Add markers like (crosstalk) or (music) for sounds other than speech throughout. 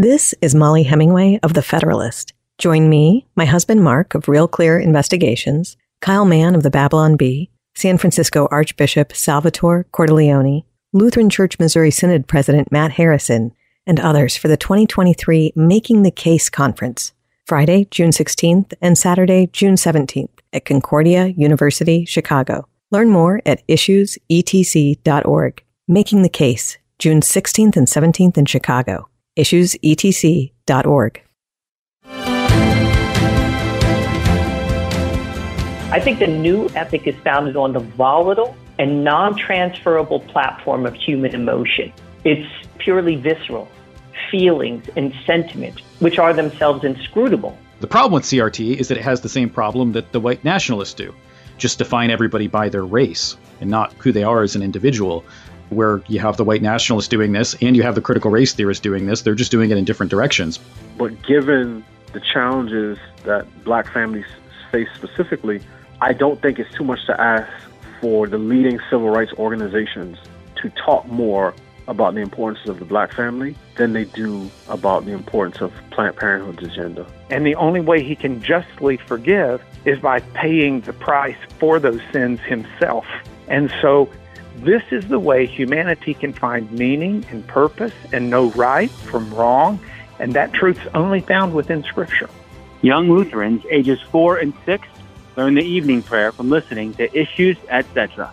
This is Mollie Hemingway of The Federalist. Join me, my husband Mark of Real Clear Investigations, Kyle Mann of the Babylon Bee, San Francisco Archbishop Salvatore Cordileone, Lutheran Church Missouri Synod President Matt Harrison, and others for the 2023 Making the Case Conference, Friday, June 16th and Saturday, June 17th at Concordia University, Chicago. Learn more at issuesetc.org. Making the Case, June 16th and 17th in Chicago issuesetc.org. I think the new ethic is founded on the volatile and non transferable platform of human emotion. It's purely visceral, feelings and sentiment, which are themselves inscrutable. The problem with CRT is that it has the same problem that the white nationalists do just define everybody by their race and not who they are as an individual where you have the white nationalists doing this and you have the critical race theorists doing this. They're just doing it in different directions. But given the challenges that black families face specifically, I don't think it's too much to ask for the leading civil rights organizations to talk more about the importance of the black family than they do about the importance of Planned Parenthood's agenda. And the only way he can justly forgive is by paying the price for those sins himself. And so this is the way humanity can find meaning and purpose and know right from wrong, and that truth's only found within Scripture. Young Lutherans ages 4 and 6 learn the evening prayer from listening to Issues, etc.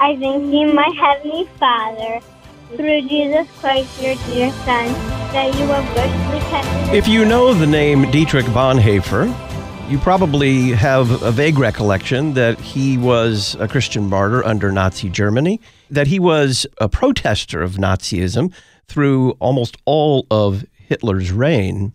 I thank you, my Heavenly Father, through Jesus Christ, your dear Son, that you have richly kept. If you know the name Dietrich Bonhoeffer, you probably have a vague recollection that he was a Christian martyr under Nazi Germany, that he was a protester of Nazism through almost all of Hitler's reign.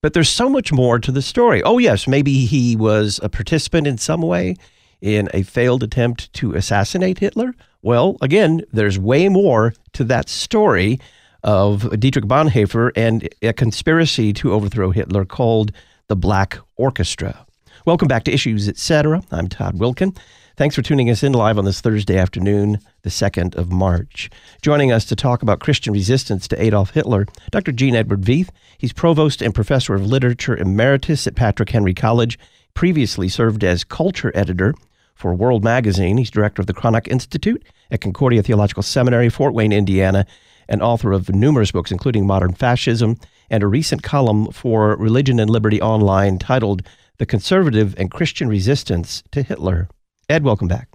But there's so much more to the story. Oh, yes, maybe he was a participant in some way in a failed attempt to assassinate Hitler. Well, again, there's way more to that story of Dietrich Bonhoeffer and a conspiracy to overthrow Hitler called the Black Orchestra. Welcome back to Issues Etc. I'm Todd Wilken. Thanks for tuning us in live on this Thursday afternoon, the 2nd of March. Joining us to talk about Christian resistance to Adolf Hitler, Dr. Gene Edward Veith. He's provost and professor of literature emeritus at Patrick Henry College. Previously served as culture editor for World Magazine. He's director of the Cranach Institute at Concordia Theological Seminary, Fort Wayne, Indiana, and author of numerous books, including Modern Fascism and a recent column for Religion and Liberty Online titled The Conservative and Christian Resistance to Hitler. Ed, welcome back.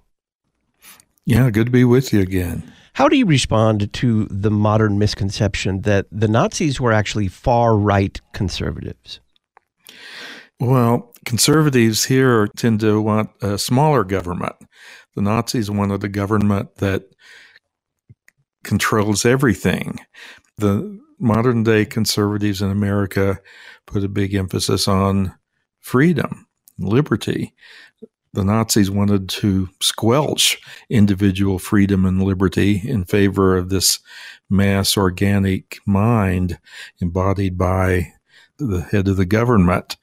Yeah, good to be with you again. How do you respond to the modern misconception that the Nazis were actually far right conservatives? Well, conservatives here tend to want a smaller government. The Nazis wanted a government that controls everything. The modern day conservatives in America put a big emphasis on freedom, liberty. The Nazis wanted to squelch individual freedom and liberty in favor of this mass organic mind embodied by the head of the government.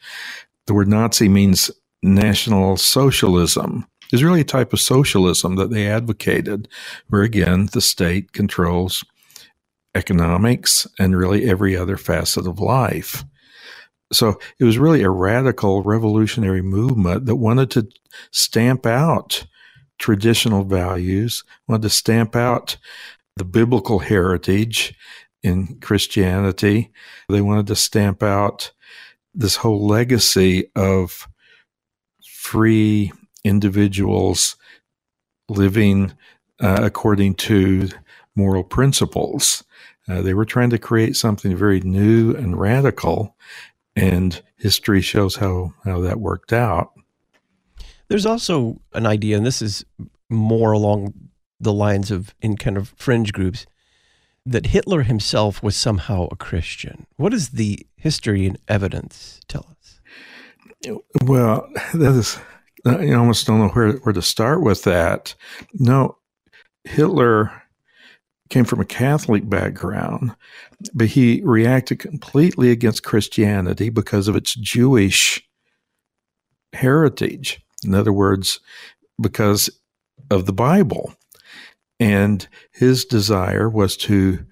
The word Nazi means national socialism is really a type of socialism that they advocated, where again, the state controls economics, and really every other facet of life. So it was really a radical revolutionary movement that wanted to stamp out traditional values, wanted to stamp out the biblical heritage in Christianity. They wanted to stamp out this whole legacy of free individuals living uh, according to moral principles. Uh, they were trying to create something very new and radical, and history shows how, how that worked out. There's also an idea, and this is more along the lines of in kind of fringe groups, that Hitler himself was somehow a Christian. What does the history and evidence tell us? Well, that is, I almost don't know where, where to start with that. No, Hitler came from a Catholic background, but he reacted completely against Christianity because of its Jewish heritage. In other words, because of the Bible. And his desire was to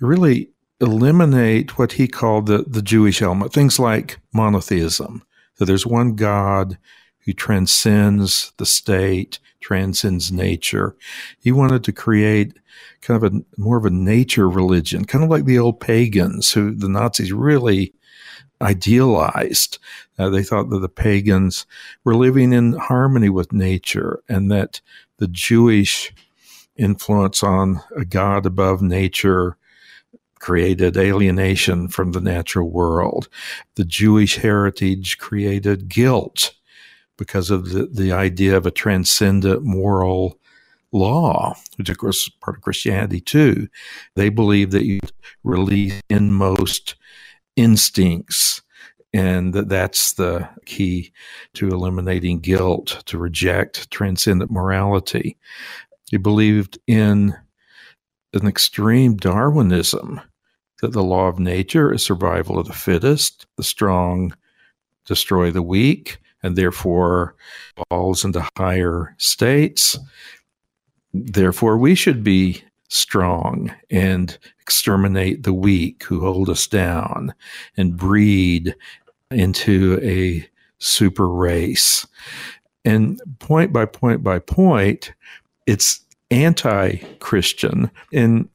really eliminate what he called the, the Jewish element, things like monotheism, that there's one God who transcends the state, transcends nature. He wanted to create kind of a more of a nature religion, kind of like the old pagans who the Nazis really idealized. Uh, they thought that the pagans were living in harmony with nature and that the Jewish influence on a God above nature created alienation from the natural world. The Jewish heritage created guilt because of the, the idea of a transcendent moral law, which of course is part of Christianity too. They believe that you release inmost instincts and that that's the key to eliminating guilt, to reject transcendent morality. He believed in an extreme Darwinism that the law of nature is survival of the fittest, the strong destroy the weak, and therefore falls into higher states. Therefore, we should be strong and exterminate the weak who hold us down and breed into a super race. And point by point by point, it's anti Christian. And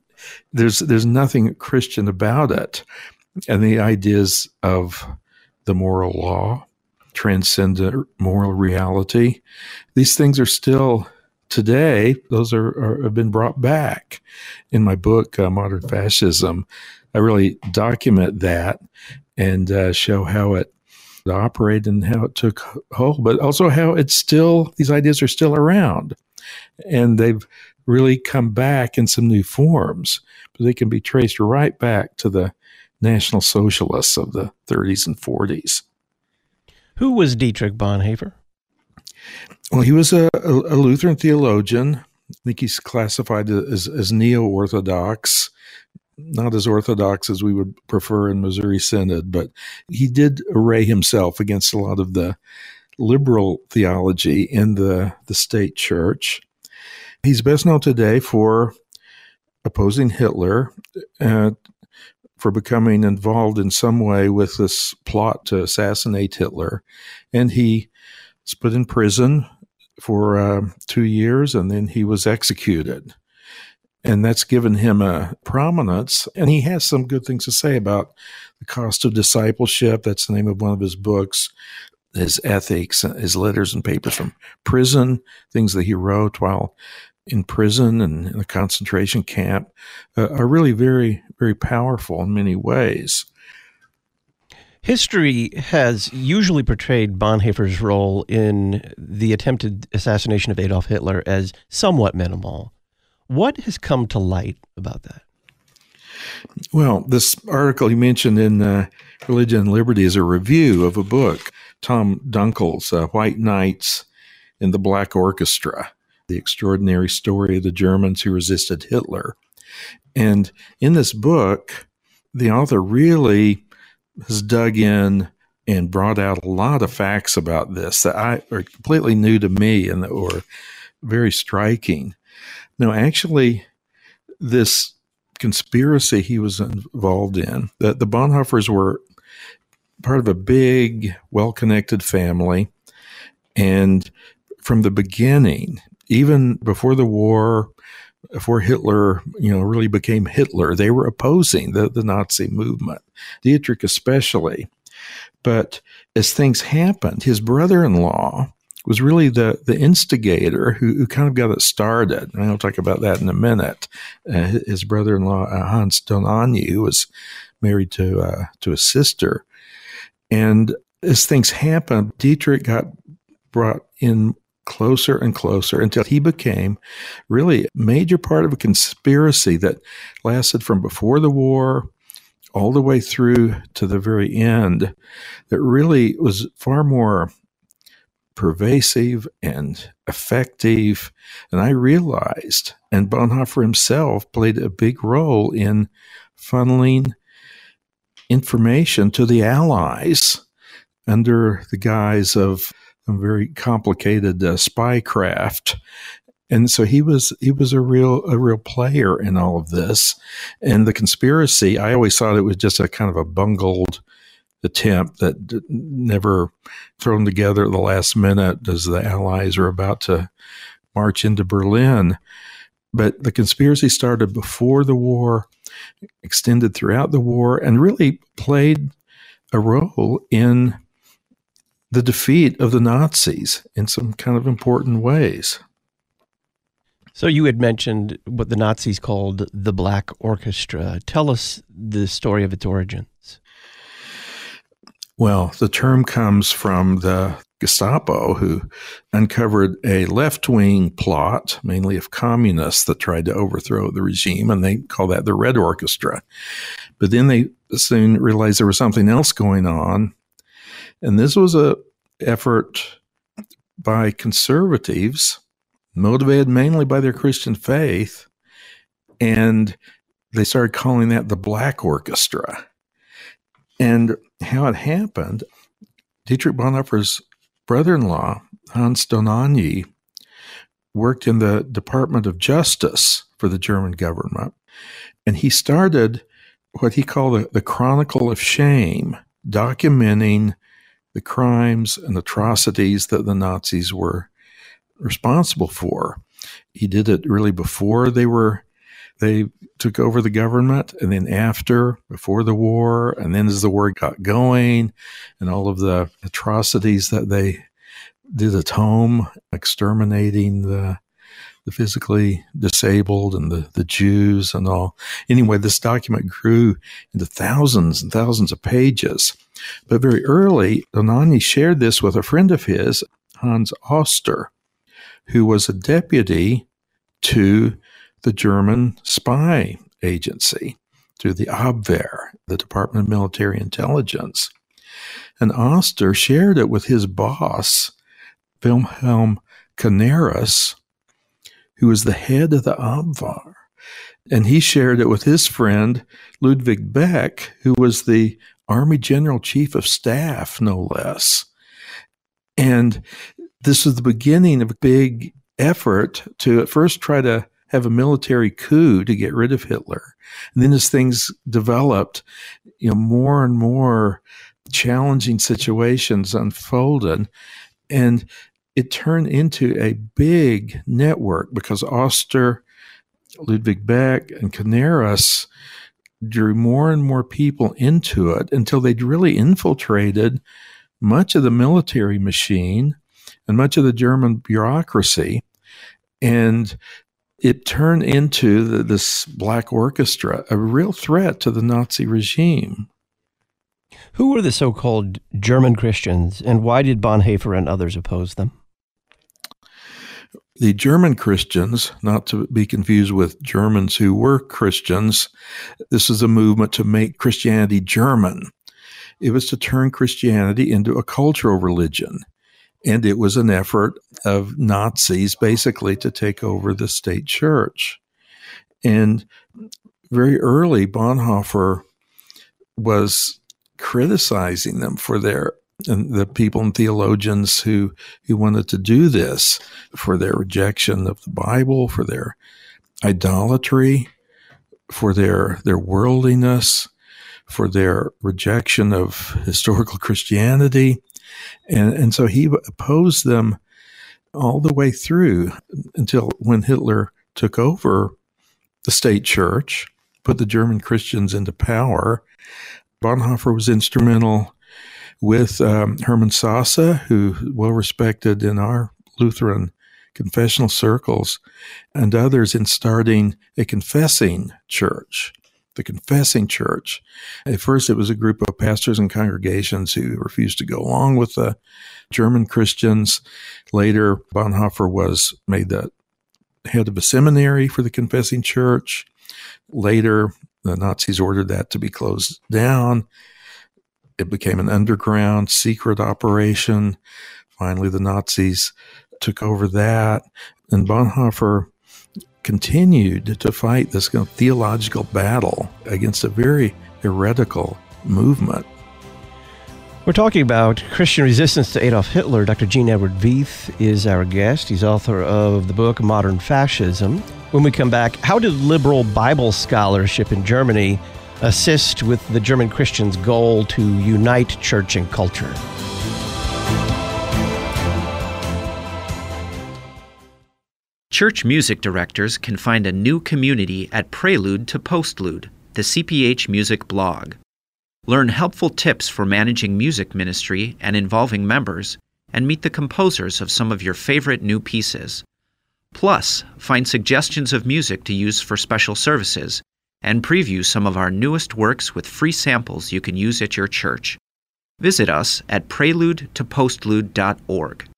there's there's nothing Christian about it. And the ideas of the moral law, transcendent moral reality, these things are still today. Those are, are have been brought back in my book, uh, Modern Fascism. I really document that and uh, show how it operated and how it took hold, but also how it's still these ideas are still around, and they've really come back in some new forms, but they can be traced right back to the National Socialists of the 30s and 40s. Who was Dietrich Bonhoeffer? Well, he was a, a Lutheran theologian. I think he's classified as, as neo Orthodox, not as Orthodox as we would prefer in Missouri Synod, but he did array himself against a lot of the liberal theology in the, the state church. He's best known today for opposing Hitler, uh, for becoming involved in some way with this plot to assassinate Hitler. And he was put in prison for uh, two years and then he was executed. And that's given him a prominence. And he has some good things to say about the cost of discipleship. That's the name of one of his books his ethics, his letters and papers from prison, things that he wrote while in prison and in a concentration camp uh, are really very, very powerful in many ways. History has usually portrayed Bonhoeffer's role in the attempted assassination of Adolf Hitler as somewhat minimal. What has come to light about that? Well, this article you mentioned in uh, Religion and Liberty is a review of a book, Tom Dunkel's uh, White Knights in the Black Orchestra the extraordinary story of the Germans who resisted Hitler. And in this book, the author really has dug in and brought out a lot of facts about this that I are completely new to me and that were very striking. Now, actually, this conspiracy he was involved in, that the Bonhoeffers were part of a big, well connected family. And from the beginning, even before the war, before Hitler, you know, really became Hitler, they were opposing the, the Nazi movement, Dietrich especially. But as things happened, his brother in law was really the, the instigator who, who kind of got it started. And I'll talk about that in a minute. Uh, his brother in law, uh, Hans Dohnanyi, who was married to, uh, to a sister. And as things happened, Dietrich got brought in closer and closer until he became really a major part of a conspiracy that lasted from before the war all the way through to the very end that really was far more pervasive and effective. And I realized, and Bonhoeffer himself played a big role in funneling information to the Allies under the guise of very complicated uh, spy craft. And so he was he was a real a real player in all of this. And the conspiracy, I always thought it was just a kind of a bungled attempt that never thrown together at the last minute as the Allies are about to march into Berlin. But the conspiracy started before the war, extended throughout the war, and really played a role in the defeat of the Nazis in some kind of important ways. So you had mentioned what the Nazis called the Black Orchestra. Tell us the story of its origins. Well, the term comes from the Gestapo, who uncovered a left wing plot, mainly of communists, that tried to overthrow the regime, and they call that the Red Orchestra. But then they soon realized there was something else going on, and this was a effort by conservatives, motivated mainly by their Christian faith, and they started calling that the Black Orchestra. And how it happened, Dietrich Bonhoeffer's brother in law, Hans Dohnanyi, worked in the Department of Justice for the German government. And he started what he called the, the Chronicle of Shame, documenting the crimes and atrocities that the Nazis were responsible for. He did it really before they were they took over the government and then after before the war and then as the war got going and all of the atrocities that they did at home exterminating the the physically disabled and the, the Jews and all. Anyway, this document grew into thousands and thousands of pages. But very early, Dohnanyi shared this with a friend of his, Hans Oster, who was a deputy to the German spy agency, to the Abwehr, the Department of Military Intelligence. And Oster shared it with his boss, Wilhelm Canaris, who was the head of the Abwehr. And he shared it with his friend, Ludwig Beck, who was the Army General Chief of Staff, no less. And this was the beginning of a big effort to at first try to have a military coup to get rid of Hitler. And then as things developed, you know, more and more challenging situations unfolded. And it turned into a big network because Oster, Ludwig Beck, and Canaris drew more and more people into it until they'd really infiltrated much of the military machine and much of the German bureaucracy. And it turned into the, this black orchestra, a real threat to the Nazi regime. Who were the so called German Christians, and why did Bonhoeffer and others oppose them? The German Christians, not to be confused with Germans who were Christians, this is a movement to make Christianity German. It was to turn Christianity into a cultural religion. And it was an effort of Nazis basically to take over the state church. And very early, Bonhoeffer was criticizing them for their and the people and theologians who who wanted to do this for their rejection of the Bible, for their idolatry, for their their worldliness, for their rejection of historical (laughs) Christianity, and, and so he opposed them all the way through until when Hitler took over the state church, put the German Christians into power. Bonhoeffer was instrumental with um, Hermann Sasse, who well respected in our Lutheran confessional circles, and others in starting a confessing church the confessing church. At first, it was a group of pastors and congregations who refused to go along with the German Christians. Later, Bonhoeffer was made the head of a seminary for the confessing church. Later, the Nazis ordered that to be closed down. It became an underground secret operation. Finally, the Nazis took over that. And Bonhoeffer continued to fight this kind of theological battle against a very heretical movement. We're talking about Christian resistance to Adolf Hitler. Dr. Gene Edward Veith is our guest. He's author of the book Modern Fascism. When we come back, how did liberal Bible scholarship in Germany assist with the German Christians' goal to unite church and culture? Church music directors can find a new community at Prelude to Postlude, the CPH Music blog. Learn helpful tips for managing music ministry and involving members, and meet the composers of some of your favorite new pieces. Plus, find suggestions of music to use for special services and preview some of our newest works with free samples you can use at your church. Visit us at preludetopostlude.org.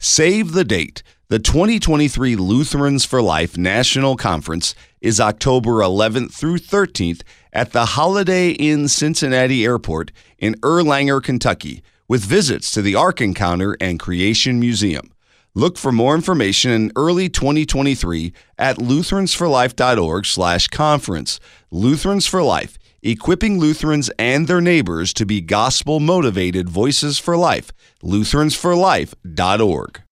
Save the date. The 2023 Lutherans for Life National Conference is October 11th through 13th at the Holiday Inn Cincinnati Airport in Erlanger, Kentucky, with visits to the Ark Encounter and Creation Museum. Look for more information in early 2023 at lutheransforlife.org/conference. Lutherans for Life, equipping Lutherans and their neighbors to be gospel-motivated voices for life. lutheransforlife.org.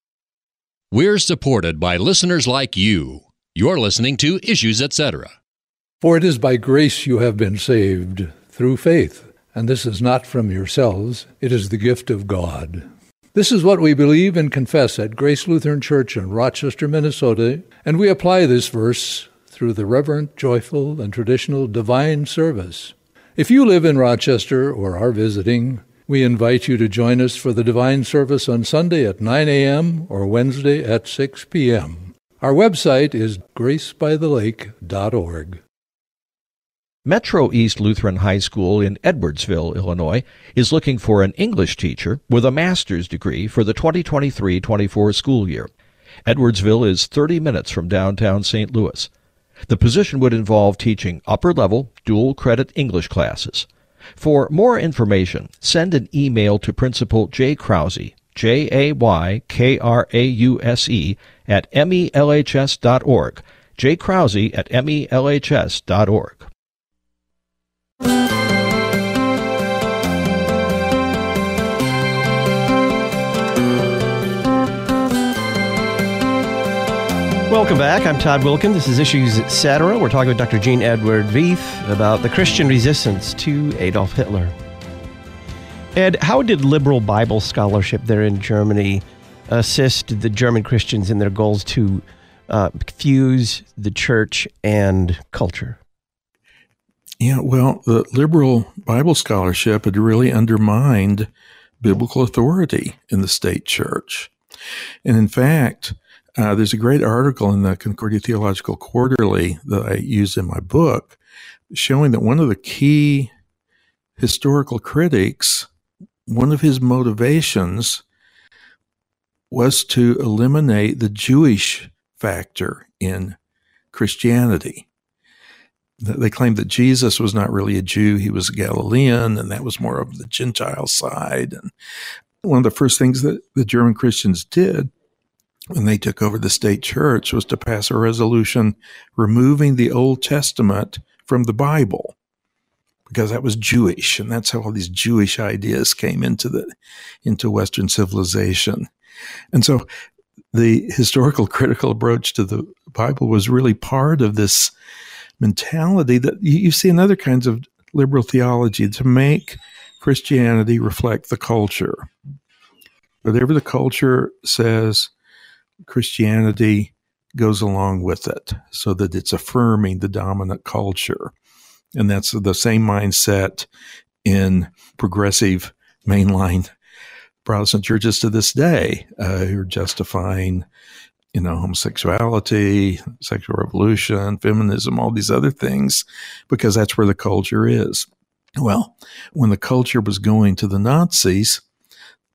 We're supported by listeners like you. You're listening to Issues Etc. For it is by grace you have been saved, through faith. And this is not from yourselves, it is the gift of God. This is what we believe and confess at Grace Lutheran Church in Rochester, Minnesota, and we apply this verse through the reverent, joyful, and traditional divine service. If you live in Rochester or are visiting, we invite you to join us for the divine service on Sunday at 9 a.m. or Wednesday at 6 p.m. Our website is gracebythelake.org. Metro East Lutheran High School in Edwardsville, Illinois, is looking for an English teacher with a master's degree for the 2023 24 school year. Edwardsville is 30 minutes from downtown St. Louis. The position would involve teaching upper level, dual credit English classes. For more information, send an email to Principal Jay Krause, J A Y K R A U S E, at melhs.org. Jay Krause at melhs.org. Welcome back. I'm Todd Wilken. This is Issues Etc. We're talking with Dr. Gene Edward Veith about the Christian resistance to Adolf Hitler. Ed, how did liberal Bible scholarship there in Germany assist the German Christians in their goals to uh, fuse the church and culture? Yeah, well, the liberal Bible scholarship had really undermined biblical authority in the state church. And in fact, uh, there's a great article in the Concordia Theological Quarterly that I use in my book showing that one of the key historical critics, one of his motivations was to eliminate the Jewish factor in Christianity. They claimed that Jesus was not really a Jew, he was a Galilean, and that was more of the Gentile side. And one of the first things that the German Christians did when they took over the state church was to pass a resolution removing the Old Testament from the Bible because that was Jewish and that's how all these Jewish ideas came into the into western civilization. And so the historical critical approach to the Bible was really part of this mentality that you, see in other kinds of liberal theology to make Christianity reflect the culture. Whatever the culture says, Christianity goes along with it so that it's affirming the dominant culture. And that's the same mindset in progressive mainline Protestant churches to this day uh, who are justifying, you know, homosexuality, sexual revolution, feminism, all these other things, because that's where the culture is. Well, when the culture was going to the Nazis,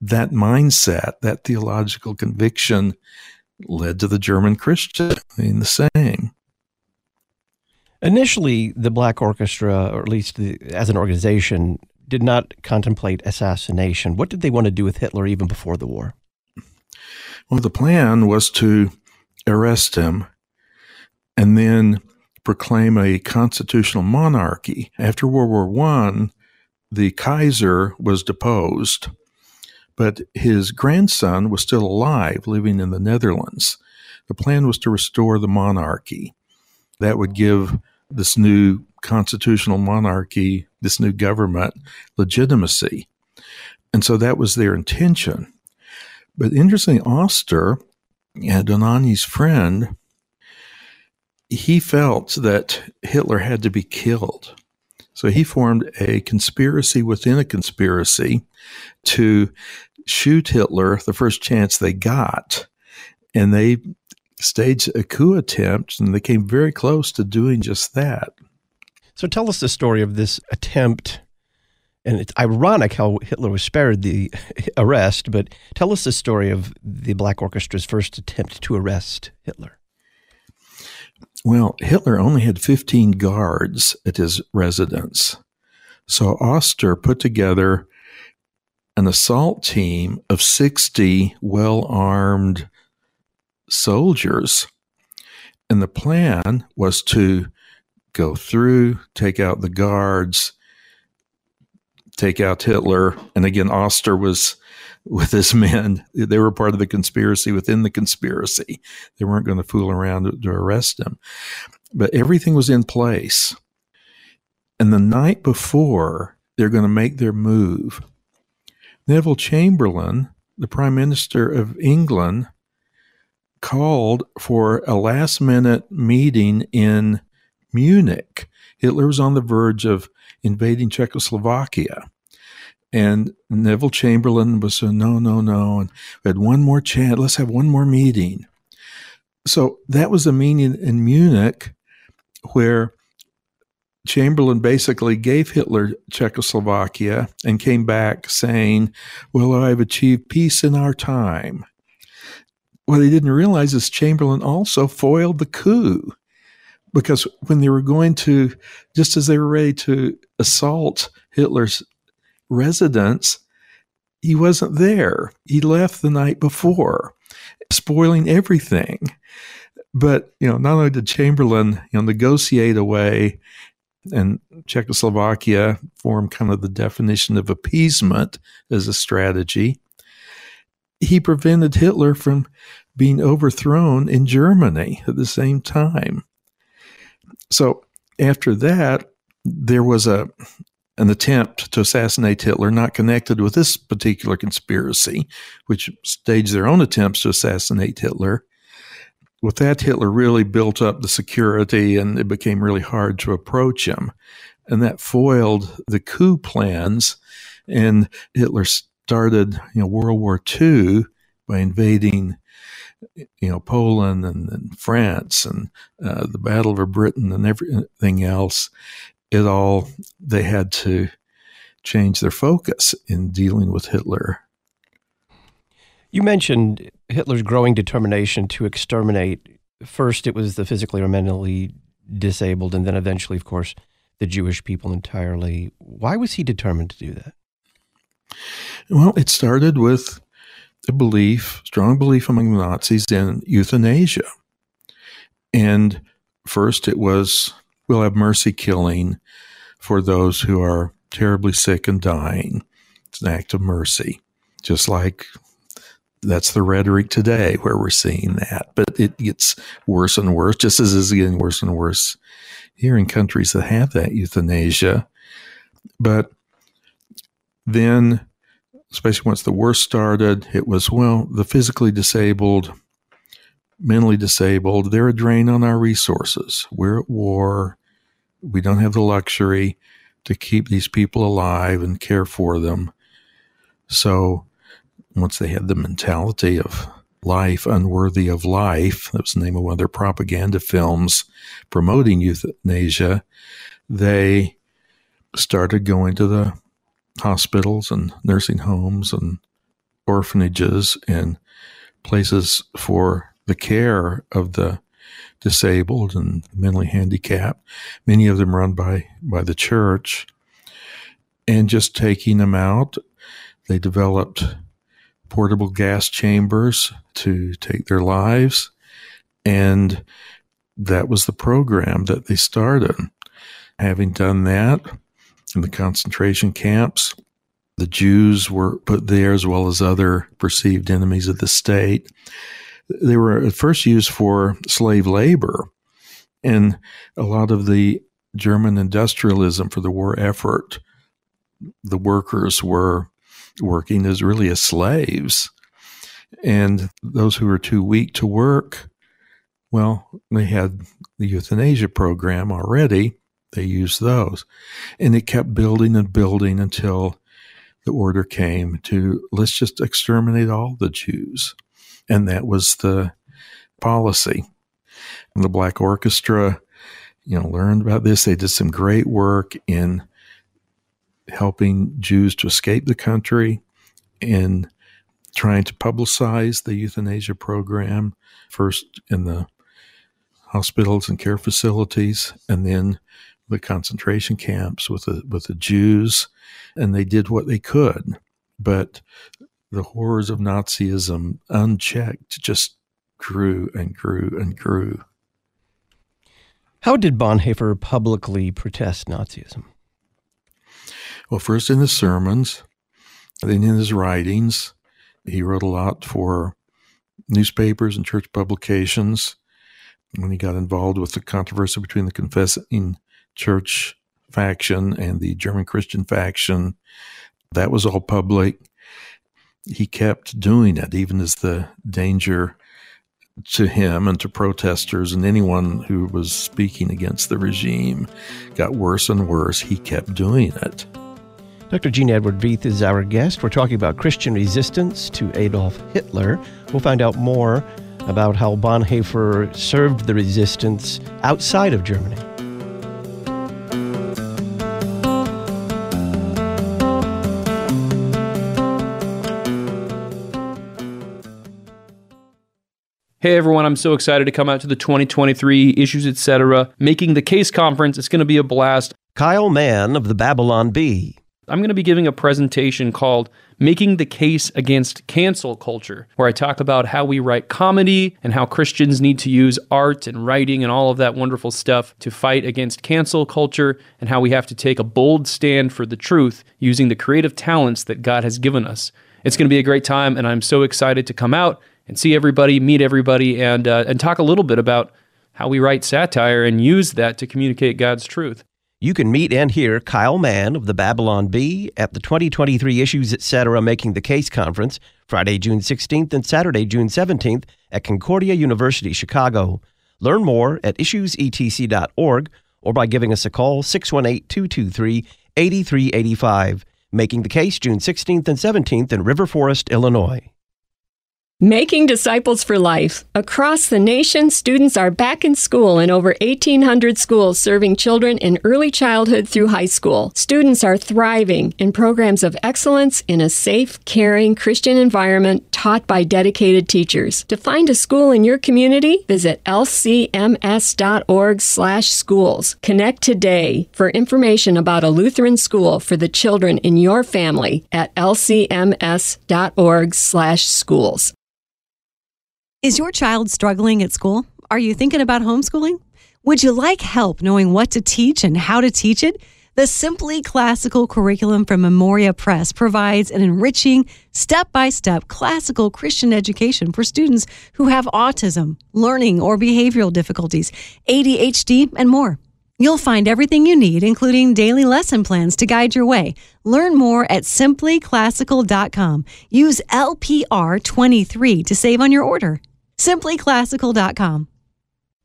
that mindset, that theological conviction led to the German Christian being the same. Initially, the Black Orchestra, or at least the, as an organization, did not contemplate assassination. What did they want to do with Hitler even before the war? Well, the plan was to arrest him and then proclaim a constitutional monarchy. After World War I, the Kaiser was deposed, but his grandson was still alive, living in the Netherlands. The plan was to restore the monarchy. That would give this new constitutional monarchy, this new government, legitimacy. And so that was their intention. But interestingly, Oster, uh, Dohnanyi's friend, he felt that Hitler had to be killed. So he formed a conspiracy within a conspiracy to shoot Hitler the first chance they got. And they staged a coup attempt and they came very close to doing just that. So tell us the story of this attempt. And it's ironic how Hitler was spared the (laughs) arrest, but tell us the story of the Black Orchestra's first attempt to arrest Hitler. Well, Hitler only had 15 guards at his residence. So Oster put together an assault team of 60 well armed soldiers. And the plan was to go through, take out the guards, take out Hitler. And again, Oster was with his men. They were part of the conspiracy within the conspiracy. They weren't going to fool around to, arrest him. But everything was in place. And the night before they're going to make their move, Neville Chamberlain, the Prime Minister of England, called for a last minute meeting in Munich. Hitler was on the verge of invading Czechoslovakia. And Neville Chamberlain was saying, no, no, no. And we had one more chance. Let's have one more meeting. So that was a meeting in Munich where Chamberlain basically gave Hitler Czechoslovakia and came back saying, Well, I've achieved peace in our time. What he didn't realize is Chamberlain also foiled the coup because when they were going to, just as they were ready to assault Hitler's residence, he wasn't there. He left the night before, spoiling everything. But you know, not only did Chamberlain you know negotiate away, and Czechoslovakia form kind of the definition of appeasement as a strategy, he prevented Hitler from being overthrown in Germany at the same time. So after that, there was a an attempt to assassinate Hitler, not connected with this particular conspiracy, which staged their own attempts to assassinate Hitler. With that, Hitler really built up the security and it became really hard to approach him. And that foiled the coup plans. And Hitler started you know, World War II by invading you know Poland and, and France and uh, the Battle of Britain and everything else it all they had to change their focus in dealing with Hitler. You mentioned Hitler's growing determination to exterminate. First, it was the physically or mentally disabled, and then eventually, of course, the Jewish people entirely. Why was he determined to do that? Well, it started with a belief, strong belief among the Nazis in euthanasia. And first, it was we'll have mercy killing for those who are terribly sick and dying. It's an act of mercy, just like that's the rhetoric today where we're seeing that. But it gets worse and worse, just as it's getting worse and worse here in countries that have that euthanasia. But then, especially once the war started, it was, well, the physically disabled, mentally disabled, they're a drain on our resources. We're at war. We don't have the luxury to keep these people alive and care for them. So once they had the mentality of life unworthy of life, that was the name of one of their propaganda films promoting euthanasia, they started going to the hospitals and nursing homes and orphanages and places for the care of the disabled and mentally handicapped, many of them run by, by the church, and just taking them out. They developed portable gas chambers to take their lives. And that was the program that they started. Having done that, in the concentration camps. The Jews were put there as well as other perceived enemies of the state. They were at first used for slave labor. And a lot of the German industrialism for the war effort, the workers were working as really as slaves. And those who were too weak to work, well, they had the euthanasia program already. They used those. And it kept building and building until the order came to let's just exterminate all the Jews. And that was the policy. And the Black Orchestra, you know, learned about this. They did some great work in helping Jews to escape the country in trying to publicize the euthanasia program, first in the hospitals and care facilities, and then the concentration camps with the with the Jews, and they did what they could. But the horrors of Nazism, unchecked, just grew and grew and grew. How did Bonhoeffer publicly protest Nazism? Well, first in his sermons, then in his writings. He wrote a lot for newspapers and church publications. When he got involved with the controversy between the confessing church faction and the German Christian faction. That was all public. He kept doing it, even as the danger to him and to protesters and anyone who was speaking against the regime got worse and worse. He kept doing it. Dr. Gene Edward Veith is our guest. We're talking about Christian resistance to Adolf Hitler. We'll find out more about how Bonhoeffer served the resistance outside of Germany. Hey everyone, I'm so excited to come out to the 2023 Issues Etc. Making the Case Conference. It's going to be a blast. Kyle Mann of the Babylon Bee. I'm going to be giving a presentation called Making the Case Against Cancel Culture, where I talk about how we write comedy and how Christians need to use art and writing and all of that wonderful stuff to fight against cancel culture, and how we have to take a bold stand for the truth using the creative talents that God has given us. It's going to be a great time, and I'm so excited to come out and see everybody, meet everybody, and uh, and talk a little bit about how we write satire and use that to communicate God's truth. You can meet and hear Kyle Mann of the Babylon Bee at the 2023 Issues Etc. Making the Case Conference, Friday, June 16th and Saturday, June 17th at Concordia University, Chicago. Learn more at issuesetc.org or by giving us a call 618 223 8385. Making the Case, June 16th and 17th in River Forest, Illinois. Making Disciples for Life. Across the nation, students are back in school in over 1,800 schools serving children in early childhood through high school. Students are thriving in programs of excellence in a safe, caring Christian environment taught by dedicated teachers. To find a school in your community, visit lcms.org slash schools. Connect today for information about a Lutheran school for the children in your family at lcms.org/schools. Is your child struggling at school? Are you thinking about homeschooling? Would you like help knowing what to teach and how to teach it? The Simply Classical curriculum from Memoria Press provides an enriching, step by step classical Christian education for students who have autism, learning or behavioral difficulties, ADHD, and more. You'll find everything you need, including daily lesson plans to guide your way. Learn more at simplyclassical.com. Use LPR23 to save on your order simplyclassical.com.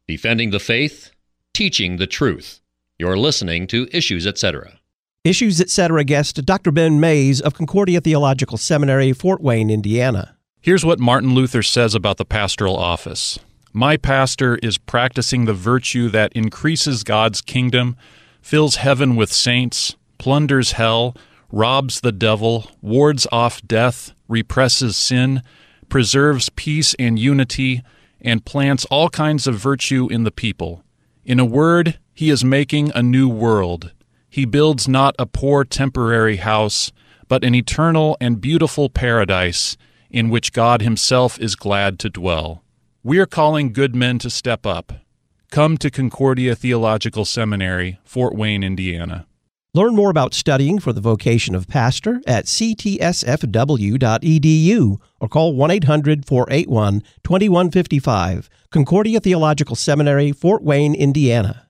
Defending the faith, teaching the truth. You're listening to Issues Etc. Issues Etc. guest Dr. Ben Mayes of Concordia Theological Seminary, Fort Wayne, Indiana. Here's what Martin Luther says about the pastoral office My pastor is practicing the virtue that increases God's kingdom, fills heaven with saints, plunders hell, robs the devil, wards off death, represses sin preserves peace and unity, and plants all kinds of virtue in the people. In a word, he is making a new world. He builds not a poor temporary house, but an eternal and beautiful paradise in which God Himself is glad to dwell. We are calling good men to step up. Come to Concordia Theological Seminary, Fort Wayne, Indiana. Learn more about studying for the vocation of pastor at ctsfw.edu or call 1 800 481 2155. Concordia Theological Seminary, Fort Wayne, Indiana.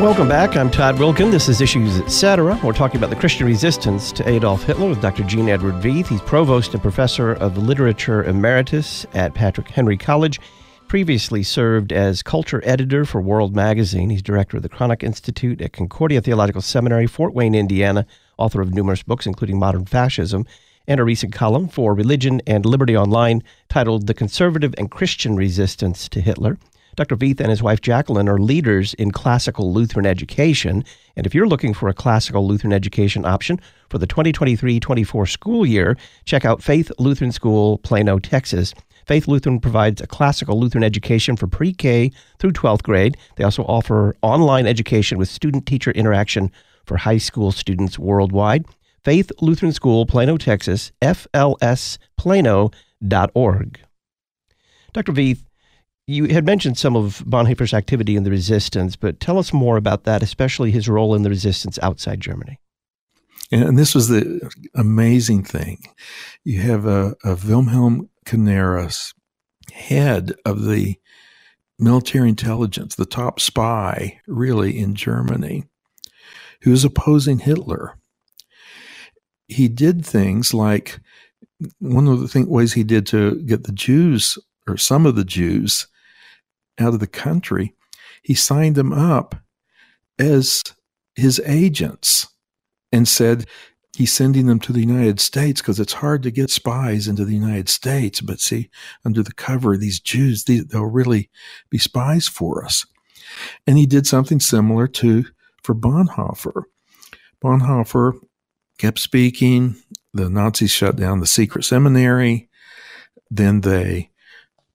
Welcome back. I'm Todd Wilken. This is Issues Etc. We're talking about the Christian resistance to Adolf Hitler with Dr. Gene Edward Veith. He's provost and professor of literature emeritus at Patrick Henry College. Previously served as culture editor for World Magazine. He's director of the Cranach Institute at Concordia Theological Seminary, Fort Wayne, Indiana, author of numerous books, including Modern Fascism, and a recent column for Religion and Liberty Online titled The Conservative and Christian Resistance to Hitler. Dr. Veith and his wife Jacqueline are leaders in classical Lutheran education. And if you're looking for a classical Lutheran education option for the 2023 24 school year, check out Faith Lutheran School, Plano, Texas. Faith Lutheran provides a classical Lutheran education for pre K through 12th grade. They also offer online education with student teacher interaction for high school students worldwide. Faith Lutheran School, Plano, Texas, flsplano.org. Dr. Veith, you had mentioned some of Bonhoeffer's activity in the resistance, but tell us more about that, especially his role in the resistance outside Germany. And this was the amazing thing. You have a, a Wilhelm Canaris, head of the military intelligence, the top spy, really, in Germany, who was opposing Hitler. He did things like one of the ways he did to get the Jews, or some of the Jews, out of the country, he signed them up as his agents and said he's sending them to the United States because it's hard to get spies into the United States. But see, under the cover, these Jews, they'll really be spies for us. And he did something similar to for Bonhoeffer. Bonhoeffer kept speaking. The Nazis shut down the secret seminary. Then they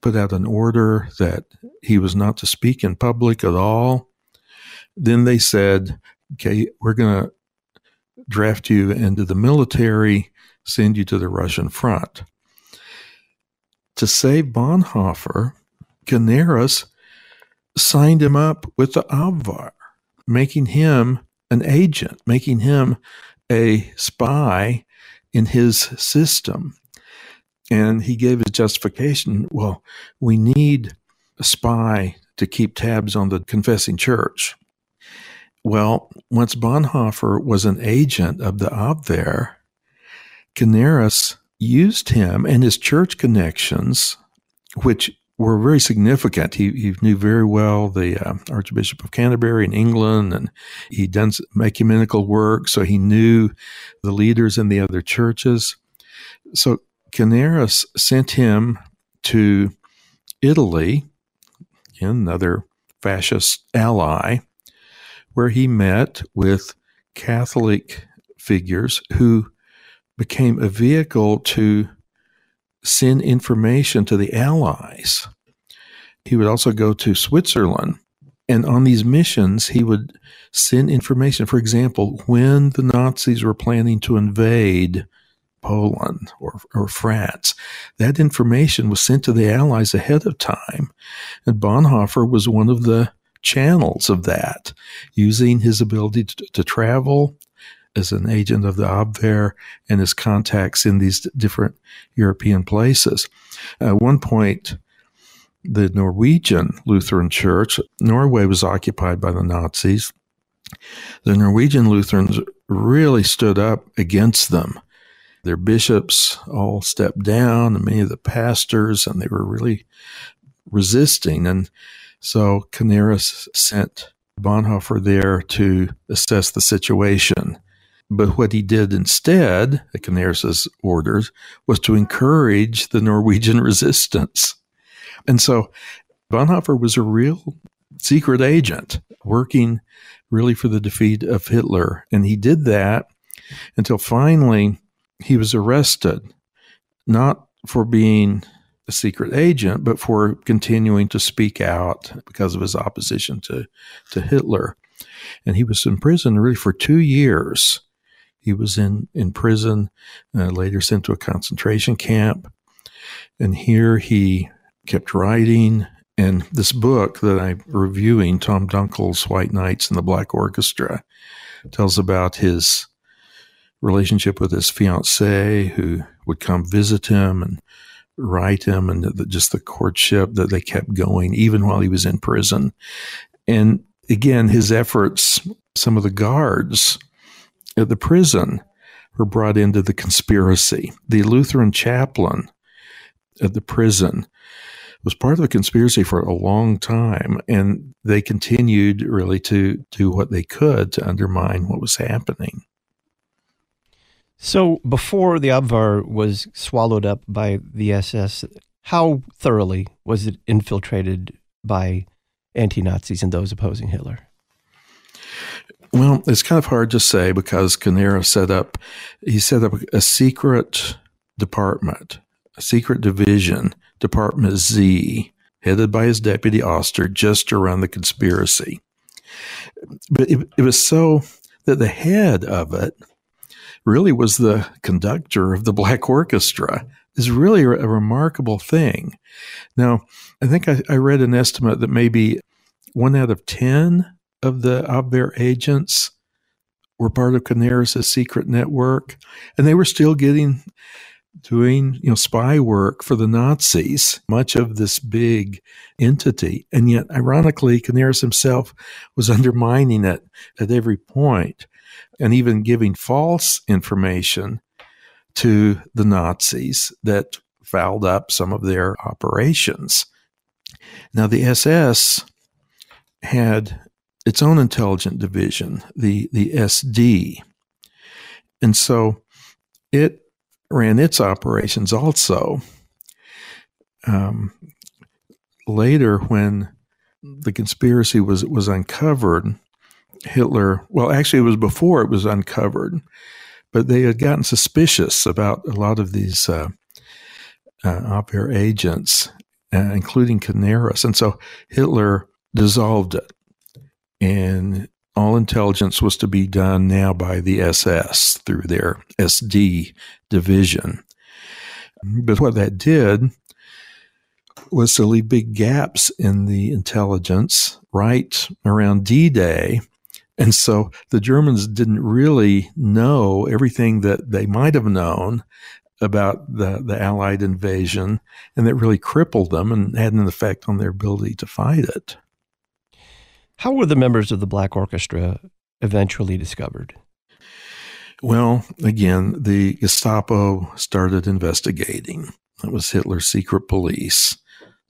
put out an order that he was not to speak in public at all. Then they said, okay, we're going to draft you into the military, send you to the Russian front. To save Bonhoeffer, Canaris signed him up with the Abwehr, making him an agent, making him a spy in his system. And he gave his justification well, we need a spy to keep tabs on the confessing church. Well, once Bonhoeffer was an agent of the Abwehr, Canaris used him and his church connections, which were very significant. He, he knew very well the uh, Archbishop of Canterbury in England, and he'd done ecumenical work, so he knew the leaders in the other churches. So Canaris sent him to Italy, another fascist ally, where he met with Catholic figures who became a vehicle to send information to the Allies. He would also go to Switzerland. And on these missions, he would send information. For example, when the Nazis were planning to invade Poland or, or France. That information was sent to the Allies ahead of time. And Bonhoeffer was one of the channels of that, using his ability to, to travel as an agent of the Abwehr and his contacts in these different European places. At one point, the Norwegian Lutheran Church, Norway was occupied by the Nazis. The Norwegian Lutherans really stood up against them their bishops all stepped down, and many of the pastors, and they were really resisting. And so Canaris sent Bonhoeffer there to assess the situation. But what he did instead, at Canaris's orders, was to encourage the Norwegian (laughs) resistance. And so Bonhoeffer was a real secret agent working really for the defeat of Hitler. And he did that until finally he was arrested, not for being a secret agent, but for continuing to speak out because of his opposition to, to Hitler. And he was in prison really for two years He was in, in prison, uh, later sent to a concentration camp. And here he kept writing. And this book that I'm reviewing, Tom Dunkel's White Knights and the Black Orchestra, tells about his relationship with his fiancee who would come visit him and write him and the, just the courtship that they kept going even while he was in prison. And again, his efforts, some of the guards at the prison were brought into the conspiracy. The Lutheran chaplain at the prison was part of the conspiracy for a long time, and they continued really to do what they could to undermine what was happening. So, before the Abwehr was swallowed up by the SS, how thoroughly was it infiltrated by anti Nazis and those opposing Hitler? Well, it's kind of hard to say because Canaris set up he set up a secret department, a secret division, Department Z, headed by his deputy Oster, just to run the conspiracy. But it, it was so that the head of it really was the conductor of the Black Orchestra. Is really a, remarkable thing. Now, I think I, I read an estimate that maybe one out of 10 of the Abwehr agents were part of Canaris' secret network, and they were still getting doing you know spy work for the Nazis, much of this big entity, and yet ironically, Canaris himself was undermining it at every point, and even giving false information to the Nazis that fouled up some of their operations. Now, the SS had its own intelligence division, the, the SD. And so it ran its operations also. Um, later, when the conspiracy was, was uncovered, Hitler, well, actually, it was before it was uncovered, but they had gotten suspicious about a lot of these uh, uh, Abwehr agents, uh, including Canaris. And so Hitler dissolved it. And all intelligence was to be done now by the SS through their SD division. But what that did was to leave big gaps in the intelligence right around D Day and so the Germans didn't really know everything that they might have known about the, the Allied invasion, and that really crippled them and had an effect on their ability to fight it. How were the members of the Black Orchestra eventually discovered? Well, again, the Gestapo started investigating. It was Hitler's secret police.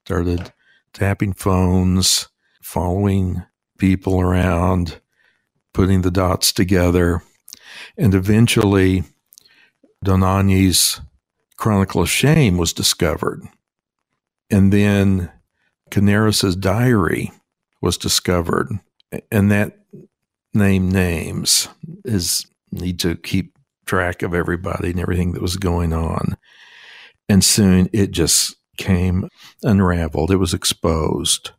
Started tapping phones, following people around, putting the dots together. And eventually, Dohnanyi's Chronicle of Shame was discovered. And then Canaris's diary was discovered. And that name names is need to keep track of everybody and everything that was going on. And soon it just came unraveled. It was exposed.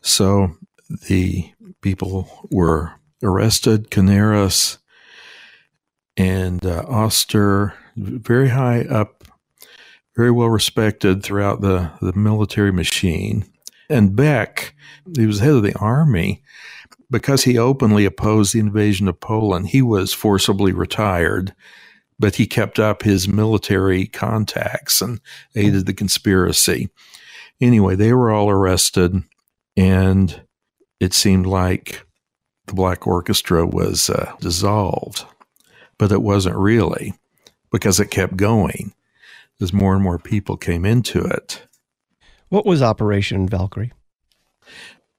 So the people were arrested. Canaris and uh, Oster, very high up, very well respected throughout the, the military machine. And Beck, he was head of the army. Because he openly opposed the invasion of Poland, he was forcibly retired, but he kept up his military contacts and aided the conspiracy. Anyway, they were all arrested, and it seemed like the Black Orchestra was uh, dissolved, but it wasn't really because it kept going as more and more people came into it. What was Operation Valkyrie?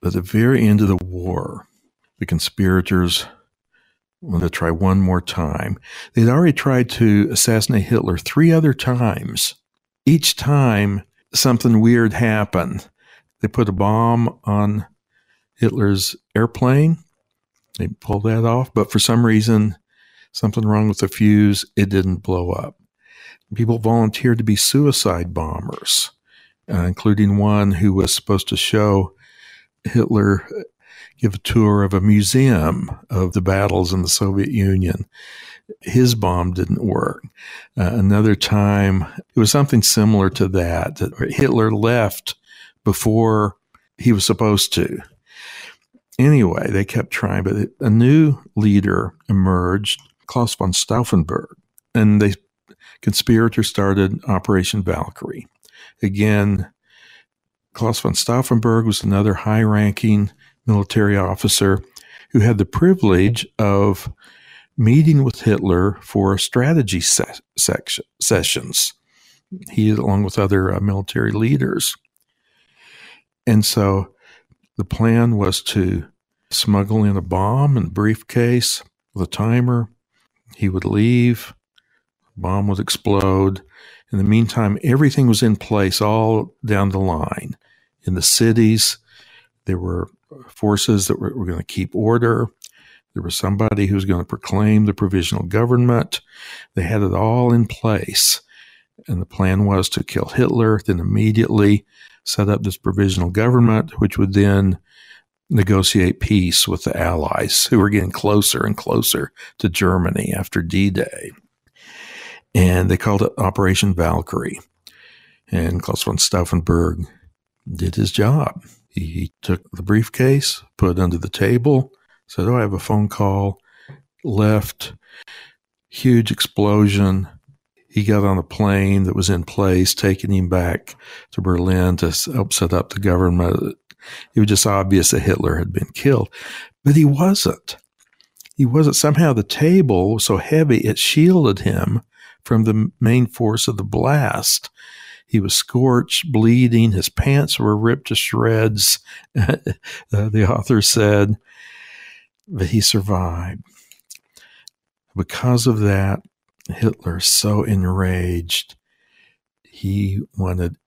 At the very end of the war, the conspirators wanted to try one more time. They'd already tried to assassinate Hitler three other times. Each time, something weird happened. They put a bomb on Hitler's airplane. They pulled that off, but for some reason, something wrong with the fuse, it didn't blow up. People volunteered to be suicide bombers, uh, including one who was supposed to show Hitler give a tour of a museum of the battles in the Soviet Union. His bomb didn't work. Uh, another time, it was something similar to that, that Hitler left before he was supposed to. Anyway, they kept trying, but a new leader emerged, Claus von Stauffenberg, and the conspirators started Operation Valkyrie. Again, Claus von Stauffenberg was another high ranking military officer who had the privilege of meeting with Hitler for strategy se- section, sessions. He, along with other uh, military leaders. And so the plan was to smuggle in a bomb and briefcase with a timer. He would leave, bomb would explode. In the meantime, everything was in place all down the line. In the cities, there were forces that were, were going to keep order. There was somebody who was going to proclaim the provisional government. They had it all in place. And the plan was to kill Hitler, then immediately set up this provisional government, which would then negotiate peace with the Allies, who were getting closer and closer to Germany after D Day. And they called it Operation Valkyrie. And Claus von Stauffenberg did his job. He, took the briefcase, put it under the table, said, Oh, I have a phone call, left, huge explosion. He got on a plane that was in place, taking him back to Berlin to help set up the government. It was just obvious that Hitler had been killed, but he wasn't. He wasn't. Somehow the table was so heavy, it shielded him from the main force of the blast. He was scorched, bleeding. His pants were ripped to shreds, (laughs) uh, the author said, but he survived. Because of that, Hitler, so enraged, he wanted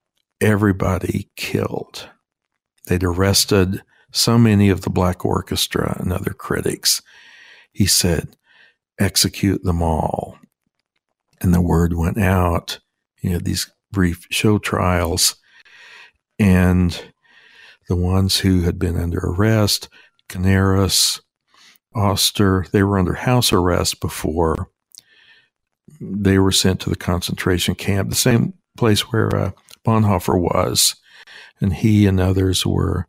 everybody killed. They'd arrested so many of the Black Orchestra and other critics. He said, execute them all. And the word went out. You know, these brief show trials. And the ones who had been under arrest, Canaris, Oster, they were under house arrest before they were sent to the concentration camp, the same place where uh, Bonhoeffer was. And he and others were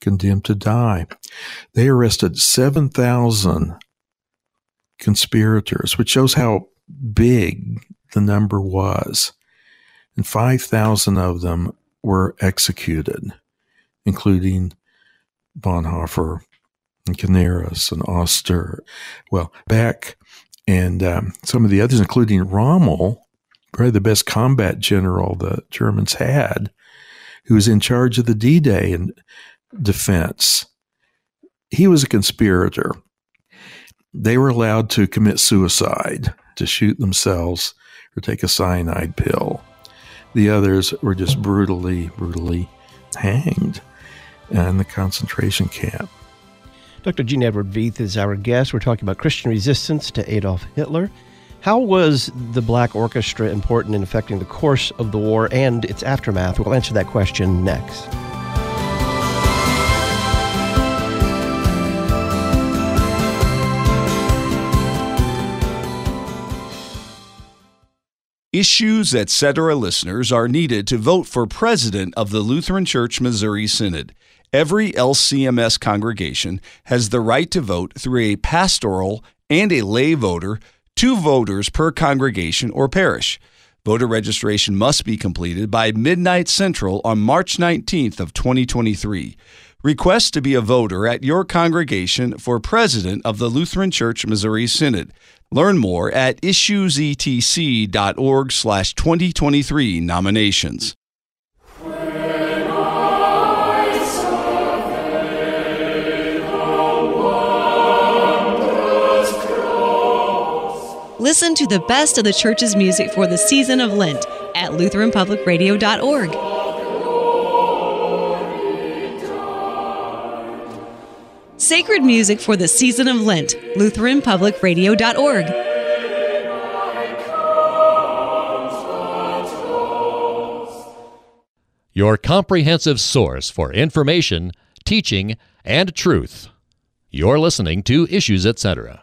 condemned to die. They arrested 7,000 conspirators, which shows how big the number was and 5,000 of them were executed, including Bonhoeffer and Canaris and Oster. Well, Beck and um, some of the others, including Rommel, probably the best combat general the Germans had, who was in charge of the D Day and defense. He was a conspirator. They were allowed to commit suicide, to shoot themselves or take a cyanide pill. The others were just brutally, brutally hanged in the concentration camp. Dr. Gene Edward Veith is our guest. We're talking about Christian resistance to Adolf Hitler. How was the Black Orchestra important in affecting the course of the war and its aftermath? We'll answer that question next. Issues, etc. listeners are needed to vote for president of the Lutheran Church Missouri Synod. Every LCMS congregation has the right to vote through a pastoral and a lay voter, two voters per congregation or parish. Voter registration must be completed by midnight central on March 19th of 2023. Request to be a voter at your congregation for president of the Lutheran Church Missouri Synod. Learn more at issuesetc.org slash 2023 nominations. Listen to the best of the church's music for the season of Lent at LutheranPublicRadio.org. Sacred music for the season of Lent, LutheranPublicRadio.org. Your comprehensive source for information, teaching, and truth. You're listening to Issues Etc.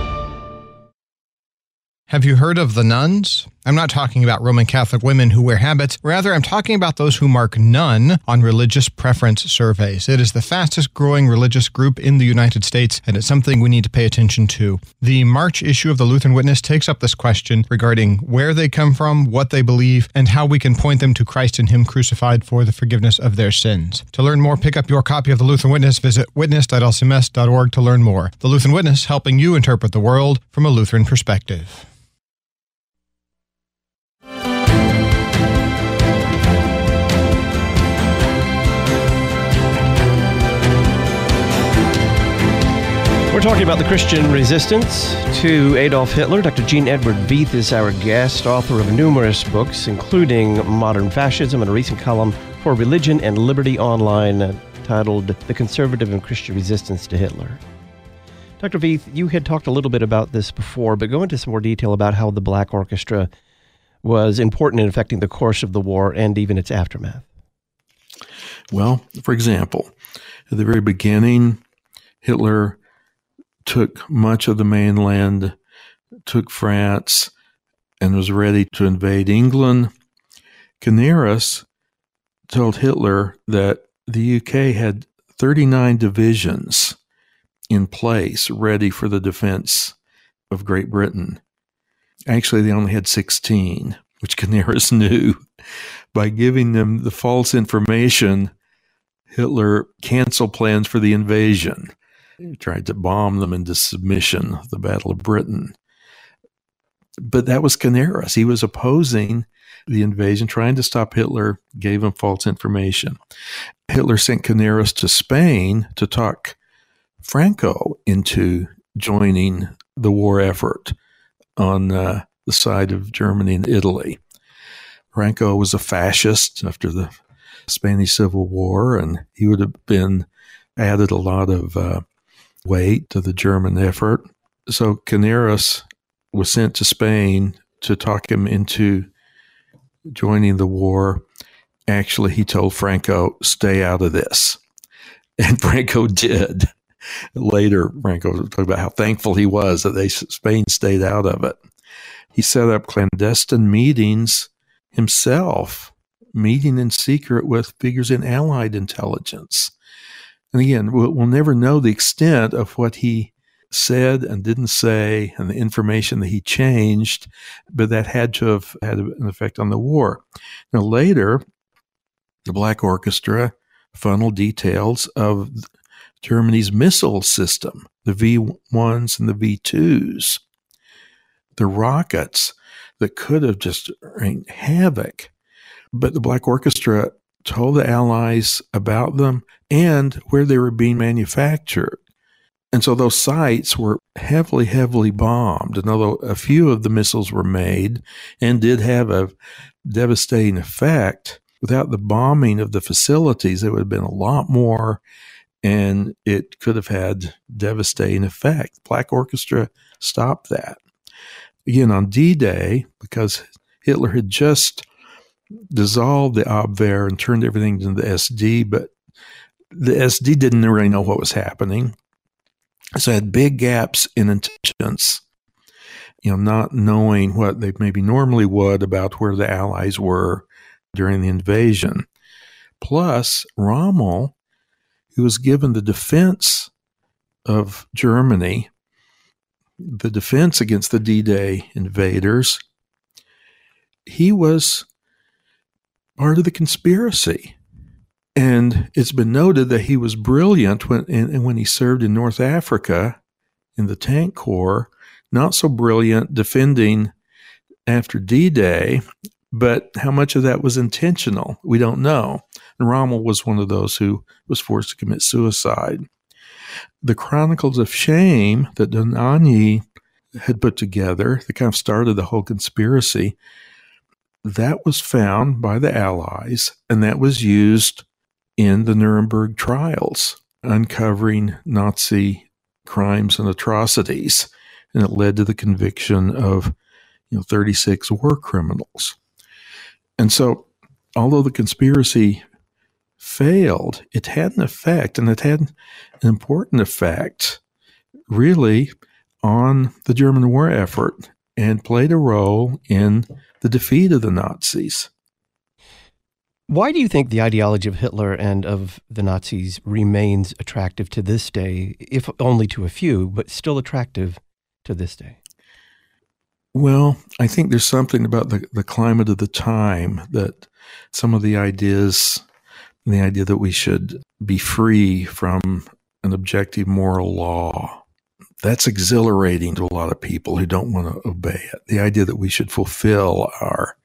Have you heard of the nuns? I'm not talking about Roman Catholic women who wear habits. Rather, I'm talking about those who mark none on religious preference surveys. It is the fastest growing religious group in the United States, and it's something we need to pay attention to. The March issue of the Lutheran Witness takes up this question regarding where they come from, what they believe, and how we can point them to Christ and Him crucified for the forgiveness of their sins. To learn more, pick up your copy of the Lutheran Witness. Visit witness.lcms.org to learn more. The Lutheran Witness, helping you interpret the world from a Lutheran perspective. We're talking about the Christian resistance to Adolf Hitler. Dr. Gene Edward Veith is our guest, author of numerous books, including Modern Fascism and a recent column for Religion and Liberty Online uh, titled The Conservative and Christian Resistance to Hitler. Dr. Veith, you had talked a little bit about this before, but go into some more detail about how the Black Orchestra was important in affecting the course of the war and even its aftermath. Well, for example, at the very beginning, Hitler took much of the mainland, took France, and was ready to invade England. Canaris told Hitler that the UK had 39 divisions in place ready for the defense of Great Britain. Actually, they only had 16, which (laughs) Canaris knew. By giving them the false information, Hitler canceled plans for the invasion. Tried to bomb them into submission, the Battle of Britain. But that was Canaris. He was opposing the invasion, trying to stop Hitler, gave him false information. Hitler sent Canaris to Spain to talk Franco into joining the war effort on uh, the side of Germany and Italy. Franco was a fascist after the Spanish Civil War, and he would have been added a lot of uh, weight to the German effort. So Canaris was sent to Spain to talk him into joining the war. Actually, he told Franco, stay out of this. (laughs) And Franco did. Later, Franco talked about how thankful he was that they Spain stayed out of it. He set up clandestine meetings himself, meeting in secret with figures in Allied intelligence. And again, we'll, we'll never know the extent of what he said and didn't say and the information that he changed, but that had to have had an effect on the war. Now, later, the Black Orchestra funneled details of Germany's missile system, the V 1s and the V 2s, the rockets that could have just wreaked havoc. But the Black Orchestra told the Allies about them and where they were being manufactured. And so those sites were heavily, heavily bombed. And although a few of the missiles were made and did have a devastating effect, without the bombing of the facilities, there would have been a lot more and it could have had devastating effect. Black Orchestra stopped that. Again, on D Day, because Hitler had just dissolved the Abwehr and turned everything into the SD, but the SD didn't really know what was happening. So had big gaps in intelligence, you know, not knowing what they maybe normally would about where the Allies were during the invasion. Plus, Rommel, who was given the defense of Germany, the defense against the D Day invaders, he was part of the conspiracy. And it's been noted that he was brilliant when, in, when he served in North Africa in the tank corps, not so brilliant defending after D Day, but how much of that was intentional, we don't know. And Rommel was one of those who was forced to commit suicide. The Chronicles of Shame that Dohnanyi had put together, that kind of started the whole conspiracy, that was found by the Allies and that was used in the Nuremberg trials, uncovering Nazi crimes and atrocities. And it led to the conviction of you know 36 war criminals. And so although the conspiracy failed, it had an effect, and it had an important effect, really, on the German war effort and played a role in the defeat of the Nazis. Why do you think the ideology of Hitler and of the Nazis remains attractive to this day, if only to a few, but still attractive to this day? Well, I think there's something about the, the climate of the time that some of the ideas, the idea that we should be free from an objective moral law, that's exhilarating to a lot of people who don't want to obey it. The idea that we should fulfill our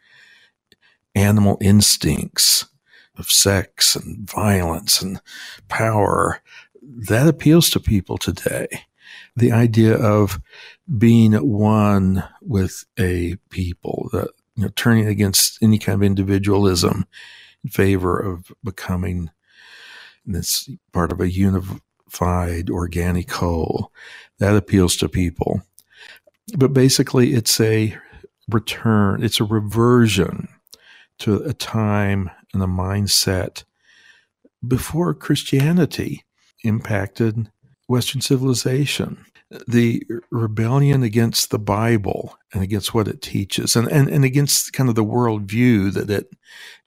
animal instincts of sex and violence and power, that appeals to people today. The idea of being at one with a people, that you know, turning against any kind of individualism in favor of becoming this part of a unified organic whole, that appeals to people. But basically, it's a return, it's a reversion to a time and a mindset before Christianity impacted Western civilization the rebellion against the Bible and against what it teaches and, and, and against kind of the worldview that it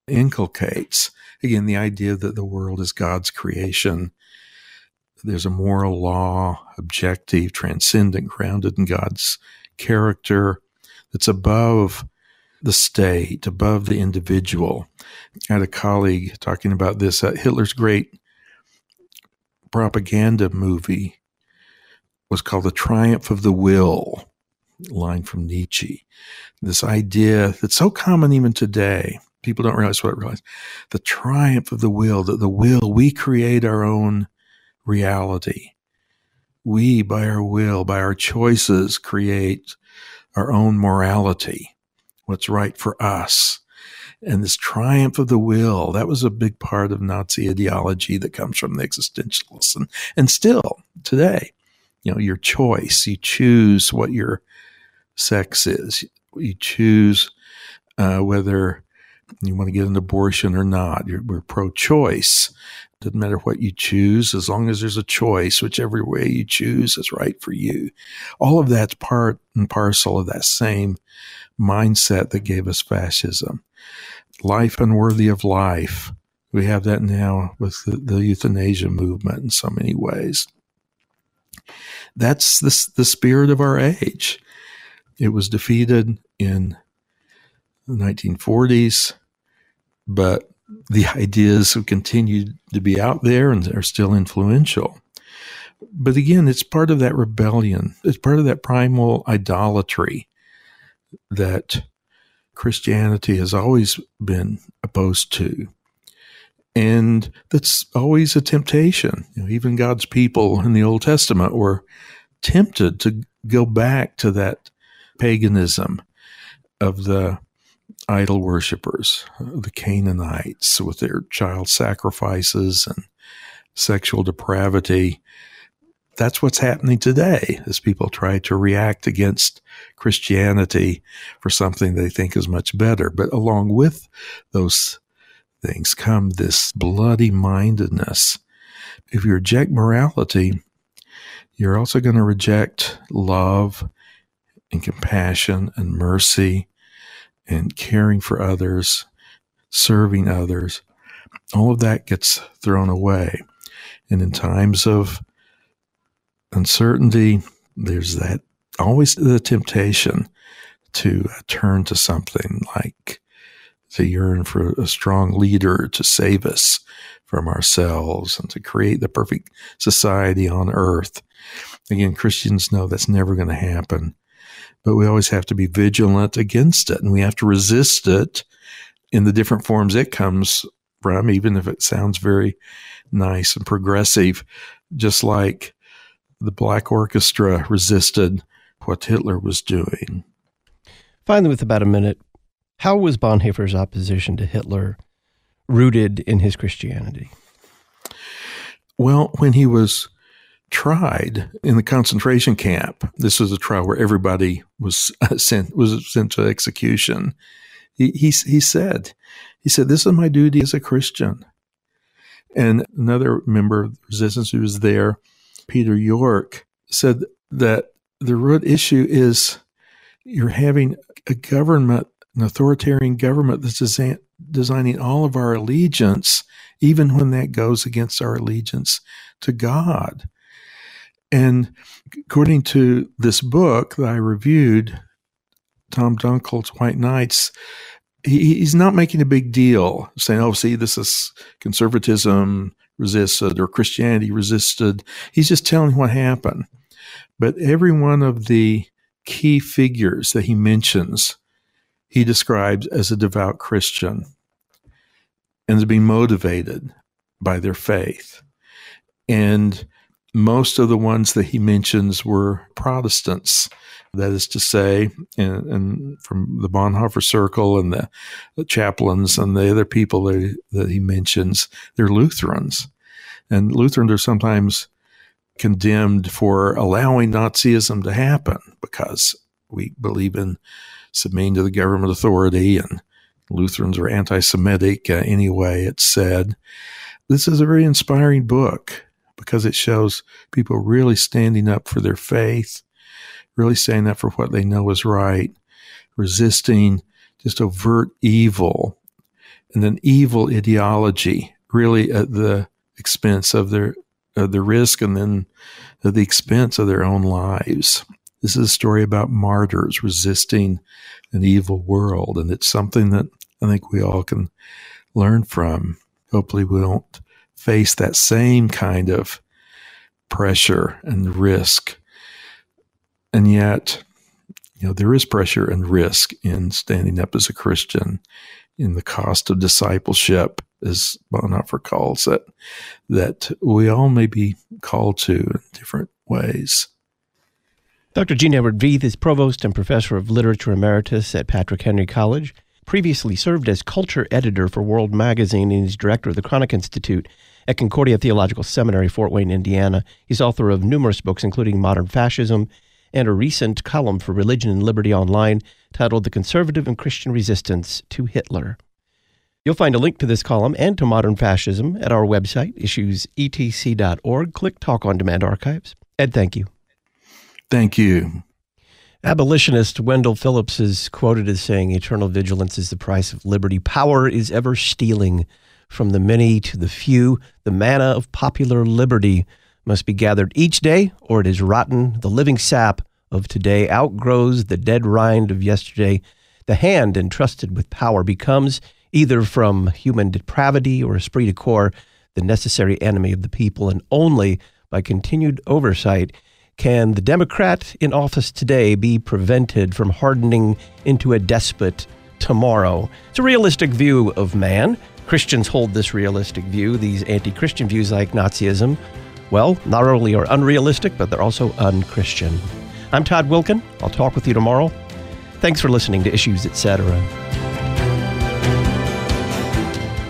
inculcates. Again, the idea that the world is God's creation. There's a moral law, objective, transcendent, grounded in God's character that's above the state, above the individual. I had a colleague talking about this. Uh, Hitler's great propaganda movie was called The Triumph of the Will, line from Nietzsche. This idea that's so common even today. People don't realize what it realize. The triumph of the will, that the will, we create our own reality. We, by our will, by our choices, create our own morality, what's right for us. And this triumph of the will, that was a big part of Nazi ideology that comes from the existentialists and, and still today you know your choice you choose what your sex is you choose uh, whether you want to get an abortion or not You're, we're pro-choice doesn't matter what you choose as long as there's a choice whichever way you choose is right for you. All of that's part and parcel of that same mindset that gave us fascism. Life unworthy of life. We have that now with the, the euthanasia movement in so many ways. That's the, the spirit of our age. It was defeated in the 1940s, but the ideas have continued to be out there and are still influential. But again, it's part of that rebellion. It's part of that primal idolatry that Christianity has always been opposed to. And that's always a temptation. You know, even God's people in the Old Testament were tempted to go back to that paganism of the idol worshippers, the Canaanites with their child sacrifices and sexual depravity. That's what's happening today as people try to react against Christianity for something they think is much better. But along with those things come this bloody mindedness. If you reject morality, you're also going to reject love and compassion and mercy and caring for others, serving others. All of that gets thrown away. And in times of uncertainty, there's that always the temptation to turn to something like to yearn for a strong leader to save us from ourselves and to create the perfect society on earth. Again, Christians know that's never going to happen, but we always have to be vigilant against it and we have to resist it in the different forms it comes from, even if it sounds very nice and progressive, just like the Black Orchestra resisted what Hitler was doing. Finally, with about a minute, how was Bonhoeffer's opposition to Hitler rooted in his Christianity? Well, when he was tried in the concentration camp, this was a trial where everybody was uh, sent was sent to execution. He, he, he said, he said, "This is my duty as a Christian." And another member of the resistance who was there, Peter Yorck, said that the root issue is you're having a government, an authoritarian government that's design, designing all of our allegiance, even when that goes against our allegiance to God. And according to this book that I reviewed, Tom Dunkel's White Knights, he, he's not making a big deal saying, oh, see, this is conservatism resisted or Christianity resisted. He's just telling what happened. But every one of the key figures that he mentions, he describes as a devout Christian and to be motivated by their faith. And most of the ones that he mentions were Protestants. That is to say, and, and from the Bonhoeffer Circle and the, the, chaplains and the other people that, that he mentions, they're Lutherans. And Lutherans are sometimes condemned for allowing Nazism to happen because we believe in submitting to the government authority and Lutherans are anti Semitic uh, anyway, it's said. This is a very inspiring book because it shows people really standing up for their faith, really standing up for what they know is right, resisting just overt evil and an evil ideology, really at the expense of their of the risk and then at the expense of their own lives. This is a story about martyrs resisting an evil world, and it's something that I think we all can learn from. Hopefully, we don't face that same kind of pressure and risk. And yet, you know, there is pressure and risk in standing up as a Christian in the cost of discipleship, as Bonhoeffer calls it, that we all may be called to in different ways. Dr. Gene Edward Veith is provost and professor of literature emeritus at Patrick Henry College. Previously served as culture editor for World Magazine and is director of the Cranach Institute at Concordia Theological Seminary, Fort Wayne, Indiana. He's author of numerous books, including Modern Fascism and a recent column for Religion and Liberty Online titled The Conservative and Christian Resistance to Hitler. You'll find a link to this column and to Modern Fascism at our website, issuesetc.org. Click Talk on Demand Archives. Ed, thank you. Thank you. Abolitionist Wendell Phillips is quoted as saying, Eternal vigilance is the price of liberty. Power is ever stealing from the many to the few. The manna of popular liberty must be gathered each day, or it is rotten. The living sap of today outgrows the dead rind of yesterday. The hand entrusted with power becomes, either from human depravity or esprit de corps, the necessary enemy of the people, and only by continued oversight can the Democrat in office today be prevented from hardening into a despot tomorrow. It's a realistic view of man. Christians hold this realistic view. These anti Christian views, like Nazism, well, not only are unrealistic, but they're also unchristian. I'm Todd Wilken. I'll talk with you tomorrow. Thanks for listening to Issues Etc.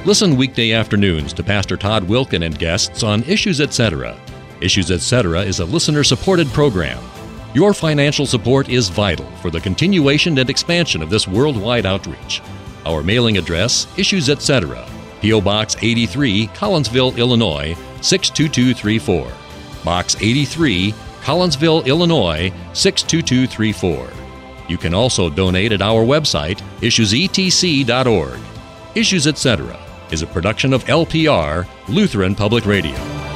Listen weekday afternoons to Pastor Todd Wilken and guests on Issues Etc. Issues Etc. is a listener supported program. Your financial support is vital for the continuation and expansion of this worldwide outreach. Our mailing address, Issues Etc., P.O. Box 83, Collinsville, Illinois 62234. Box 83, Collinsville, Illinois 62234. You can also donate at our website, issuesetc.org. Issues Etc. is a production of LPR, Lutheran Public Radio.